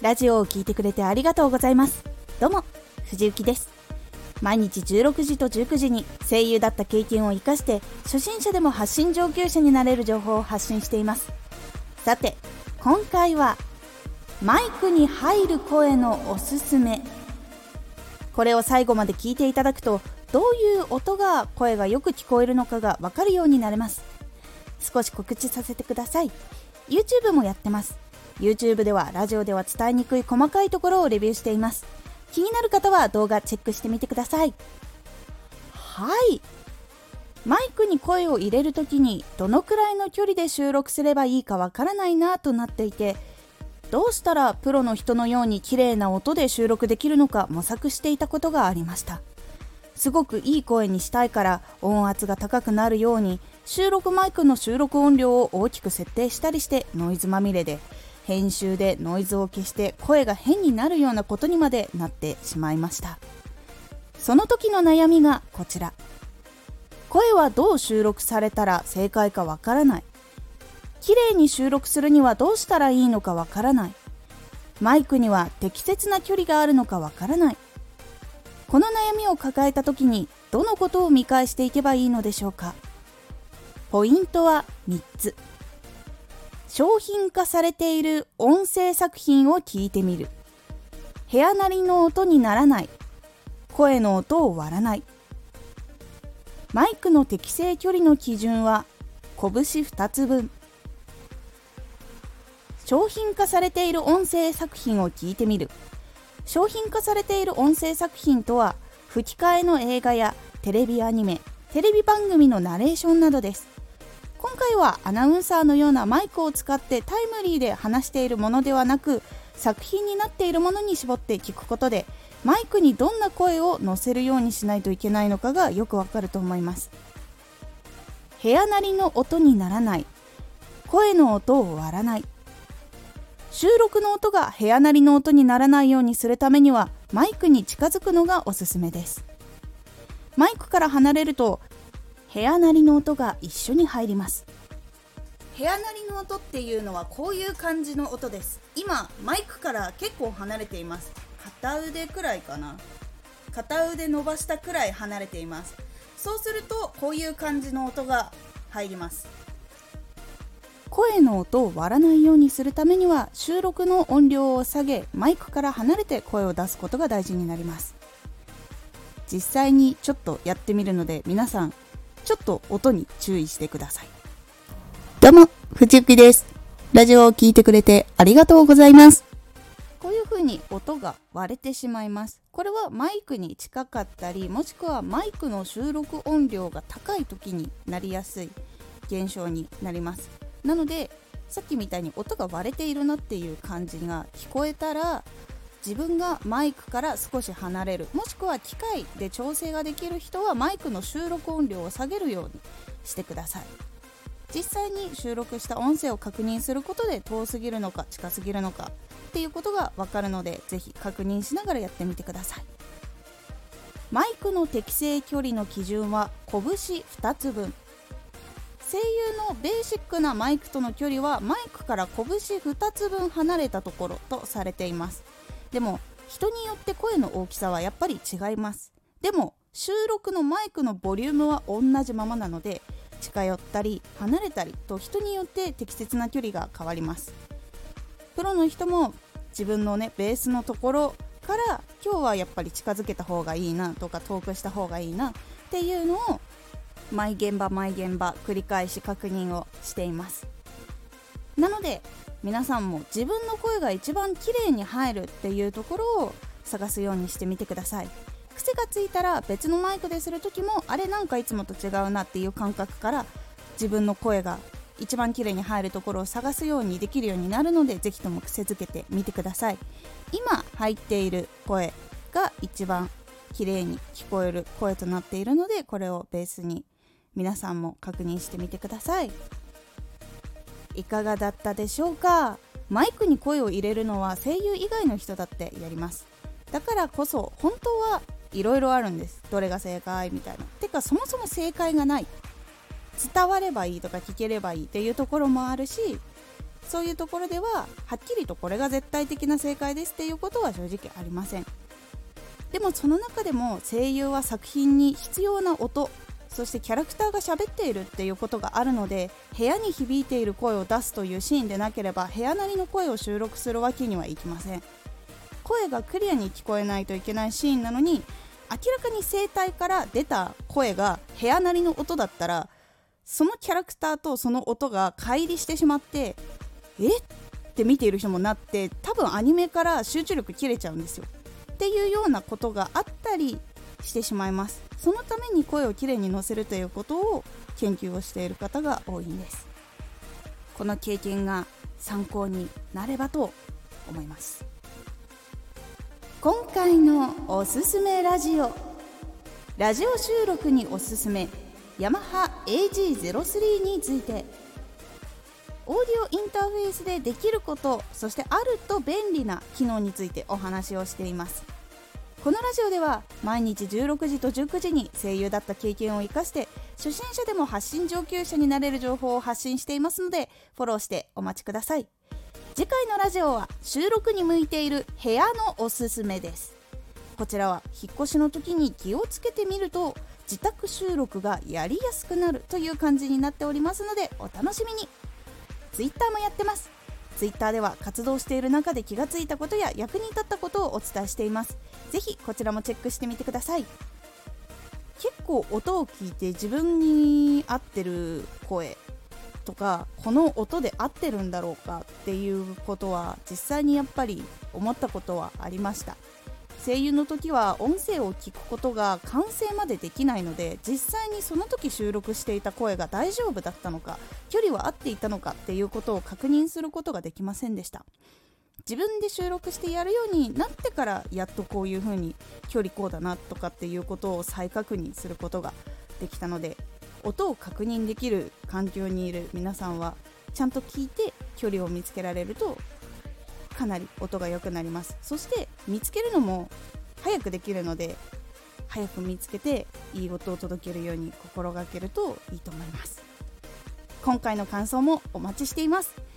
ラジオを聴いてくれてありがとうございます。どうも藤幸です。毎日16時と19時に声優だった経験を生かして初心者でも発信上級者になれる情報を発信しています。さて今回はマイクに入る声のおすすめ。これを最後まで聞いていただくとどういう音が声がよく聞こえるのかがわかるようになれます。少し告知させてください。YouTube もやってます。YouTube ではラジオでは伝えにくい細かいところをレビューしています。気になる方は動画チェックしてみてください。はい。マイクに声を入れる時にどのくらいの距離で収録すればいいかわからないなとなっていてどうしたらプロの人のように綺麗な音で収録できるのか模索していたことがありました。すごくいい声にしたいから音圧が高くなるように収録マイクの収録音量を大きく設定したりしてノイズまみれで編集でノイズを消して声が変になるようなことにまでなってしまいました。その時の悩みがこちら。声はどう収録されたら正解かわからない。綺麗に収録するにはどうしたらいいのかわからない。マイクには適切な距離があるのかわからない。この悩みを抱えた時にどのことを見返していけばいいのでしょうか。ポイントは3つ。商品化されている音声作品を聞いてみる。部屋なりの音にならない。声の音を割らない。マイクの適正距離の基準は拳2つ分。商品化されている音声作品を聞いてみる。商品化されている音声作品とは吹き替えの映画やテレビアニメテレビ番組のナレーションなどです。今回はアナウンサーのようなマイクを使ってタイムリーで話しているものではなく作品になっているものに絞って聞くことでマイクにどんな声を乗せるようにしないといけないのかがよくわかると思います。部屋なりの音にならない。声の音を割らない。収録の音が部屋なりの音にならないようにするためにはマイクに近づくのがおすすめです。マイクから離れると部屋なりの音が一緒に入ります。部屋なりの音っていうのはこういう感じの音です。今マイクから結構離れています。片腕くらいかな。片腕伸ばしたくらい離れています。そうするとこういう感じの音が入ります。声の音を割らないようにするためには収録の音量を下げマイクから離れて声を出すことが大事になります。実際にちょっとやってみるので皆さんちょっと音に注意してください。どうも、藤幸です。ラジオを聴いてくれてありがとうございます。こういう風に音が割れてしまいます。これはマイクに近かったり、もしくはマイクの収録音量が高い時になりやすい現象になります。なので、さっきみたいに音が割れているなっていう感じが聞こえたら自分がマイクから少し離れる。もしくは機械で調整ができる人はマイクの収録音量を下げるようにしてください。実際に収録した音声を確認することで遠すぎるのか近すぎるのかっていうことが分かるのでぜひ確認しながらやってみてください。マイクの適正距離の基準は拳2つ分。声優のベーシックなマイクとの距離はマイクから拳2つ分離れたところとされています。でも人によって声の大きさはやっぱり違います。でも収録のマイクのボリュームは同じままなので近寄ったり離れたりと人によって適切な距離が変わります。プロの人も自分のねベースのところから今日はやっぱり近づけた方がいいなとか遠くした方がいいなっていうのを毎現場毎現場繰り返し確認をしています。なので皆さんも自分の声が一番綺麗に入るっていうところを探すようにしてみてください。癖がついたら別のマイクでする時もあれなんかいつもと違うなっていう感覚から自分の声が一番綺麗に入るところを探すようにできるようになるのでぜひとも癖づけてみてください。今入っている声が一番綺麗に聞こえる声となっているのでこれをベースに皆さんも確認してみてください。いかがだったでしょうか？マイクに声を入れるのは声優以外の人だってやります。だからこそ本当はいろいろあるんです。どれが正解みたいな。てかそもそも正解がない。伝わればいいとか聞ければいい。っていうところもあるしそういうところでははっきりとこれが絶対的な正解です。っていうことは正直ありません。でもその中でも声優は作品に必要な音そしてキャラクターが喋っているっていうことがあるので部屋に響いている声を出すというシーンでなければ部屋なりの声を収録するわけにはいきません。声がクリアに聞こえないといけないシーンなのに明らかに声帯から出た声が部屋なりの音だったらそのキャラクターとその音が乖離してしまってえっ？て見ている人もなって多分アニメから集中力切れちゃうんですよ。っていうようなことがあったりしてしまいます。そのために声をきれいに乗せるということを研究をしている方が多いんです。この経験が参考になればと思います。今回のおすすめラジオ。ラジオ収録におすすめ。ヤマハ AG03 について。オーディオインターフェースでできることそしてあると便利な機能についてお話をしています。このラジオでは毎日16時と19時に声優だった経験を生かして初心者でも発信上級者になれる情報を発信していますのでフォローしてお待ちください。次回のラジオは収録に向いている部屋のおすすめです。こちらは引っ越しの時に気をつけてみると自宅収録がやりやすくなるという感じになっておりますのでお楽しみに。Twitter もやってます。Twitter では活動している中で気がついたことや役に立ったことをお伝えしています。ぜひこちらもチェックしてみてください。結構音を聞いて自分に合ってる声とかこの音で合ってるんだろうかっていうことは実際にやっぱり思ったことはありました。声優の時は音声を聞くことが完成までできないので実際にその時収録していた声が大丈夫だったのか距離は合っていたのかっていうことを確認することができませんでした。自分で収録してやるようになってからやっとこういう風に距離こうだなとかっていうことを再確認することができたので音を確認できる環境にいる皆さんはちゃんと聞いて距離を見つけられるとかなり音が良くなります。そして見つけるのも早くできるので早く見つけていい音を届けるように心がけるといいと思います。今回の感想もお待ちしています。